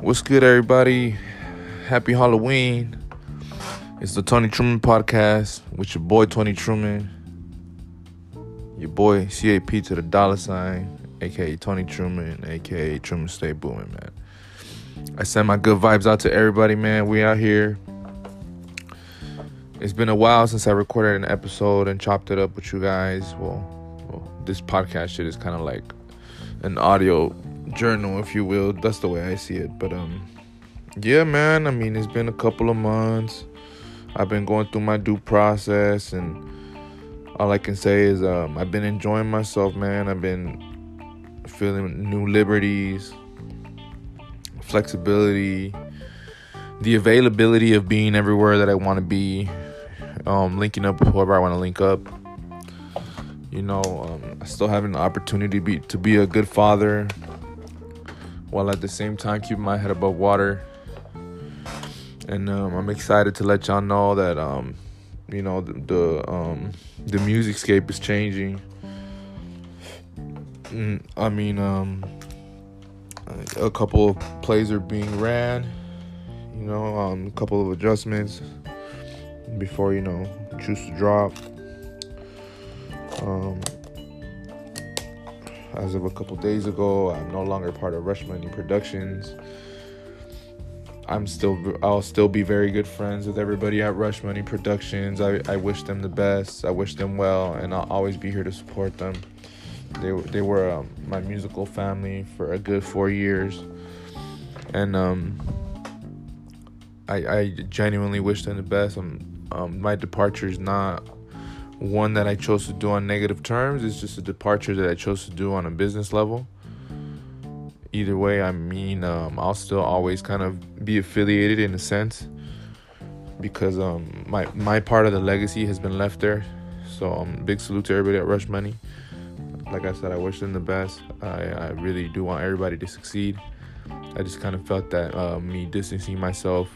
What's good, everybody? Happy Halloween. It's the Tony Truman podcast with your boy Tony Truman. Your boy CAP to the dollar sign, aka Tony Truman, aka Truman Stay Booming, man. I send my good vibes out to everybody, man. We out here. It's been a while since I recorded an episode and chopped it up with you guys. Well, well this podcast shit is kind of like an audio journal, if you will. That's the way I see it. But um, yeah, man. I mean, it's been a couple of months. I've been going through my due process, and all I can say is um, I've been enjoying myself, man. I've been feeling new liberties, flexibility, the availability of being everywhere that I want to be, um, linking up with whoever I want to link up. You know, um, I still have an opportunity to be, to be a good father, while at the same time keeping my head above water. And um, I'm excited to let y'all know that um, you know the the, um, the music scape is changing. Mm, I mean, um, a couple of plays are being ran. You know, um, a couple of adjustments before you know choose to drop. Um, as of a couple days ago, I'm no longer part of Rush Money Productions. I'm still, I'll still be very good friends with everybody at Rush Money Productions. I, I wish them the best. I wish them well, and I'll always be here to support them. They, they were um, my musical family for a good four years, and um, I, I genuinely wish them the best. Um, um, my departure is not one that I chose to do on negative terms. It's just a departure that I chose to do on a business level. Either way, I mean, um, I'll still always kind of be affiliated in a sense because um, my my part of the legacy has been left there. So um, big salute to everybody at Rush Money. Like I said, I wish them the best. I, I really do want everybody to succeed. I just kind of felt that uh, me distancing myself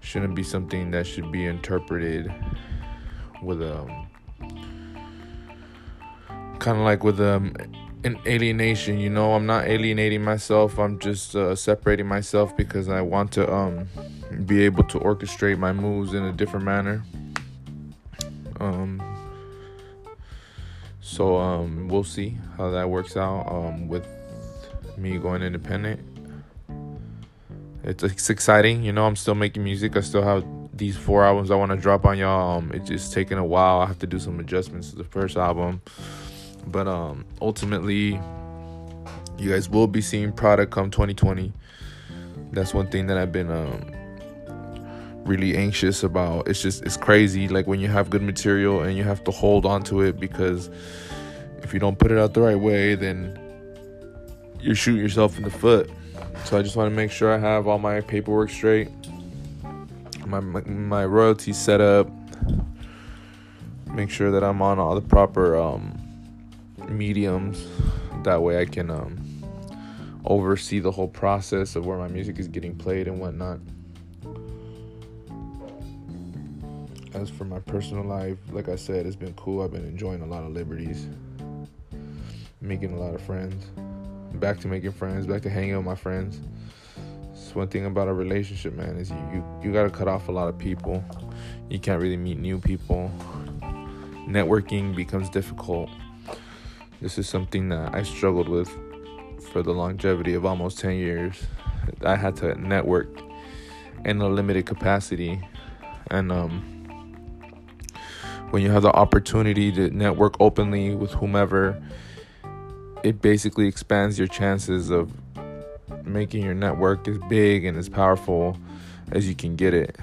shouldn't be something that should be interpreted with um kind of like with um an alienation you know? I'm not alienating myself. I'm just uh, separating myself because i want to um be able to orchestrate my moves in a different manner. Um so um we'll see how that works out um with me going independent. It's, it's exciting you know? I'm still making music. I still have these four albums I want to drop on y'all. Um, it's just taking a while. I have to do some adjustments to the first album, but um, ultimately, you guys will be seeing product come 2020. That's one thing that I've been um, really anxious about. It's just it's crazy. Like when you have good material and you have to hold on to it because if you don't put it out the right way, then you're shooting yourself in the foot. So I just want to make sure I have all my paperwork straight my, my, my royalties set up. Make sure that I'm on all the proper um, mediums. That way I can um, oversee the whole process of where my music is getting played and whatnot. As for my personal life, like I said, it's been cool. I've been enjoying a lot of liberties, making a lot of friends. Back to making friends, back to hanging with my friends one thing about a relationship, man, is you, you, you got to cut off a lot of people. You can't really meet new people. Networking becomes difficult. This is something that I struggled with for the longevity of almost 10 years. I had to network in a limited capacity. And um, when you have the opportunity to network openly with whomever, it basically expands your chances of making your network as big and as powerful as you can get it.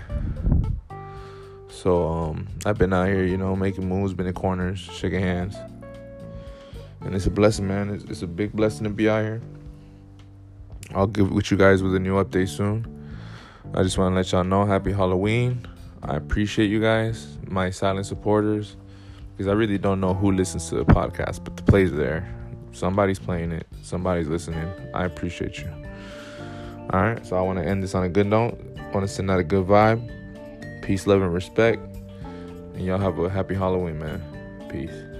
So um, I've been out here, you know, making moves, been in corners, shaking hands, and it's a blessing, man. It's, it's a big blessing to be out here. I'll give with you guys with a new update soon. I just want to let y'all know, happy Halloween. I appreciate you guys, my silent supporters, because I really don't know who listens to the podcast, but the play's there. Somebody's playing it. Somebody's listening. I appreciate you. All right, so I want to end this on a good note. I want to send out a good vibe. Peace, love, and respect. And y'all have a happy Halloween, man. Peace.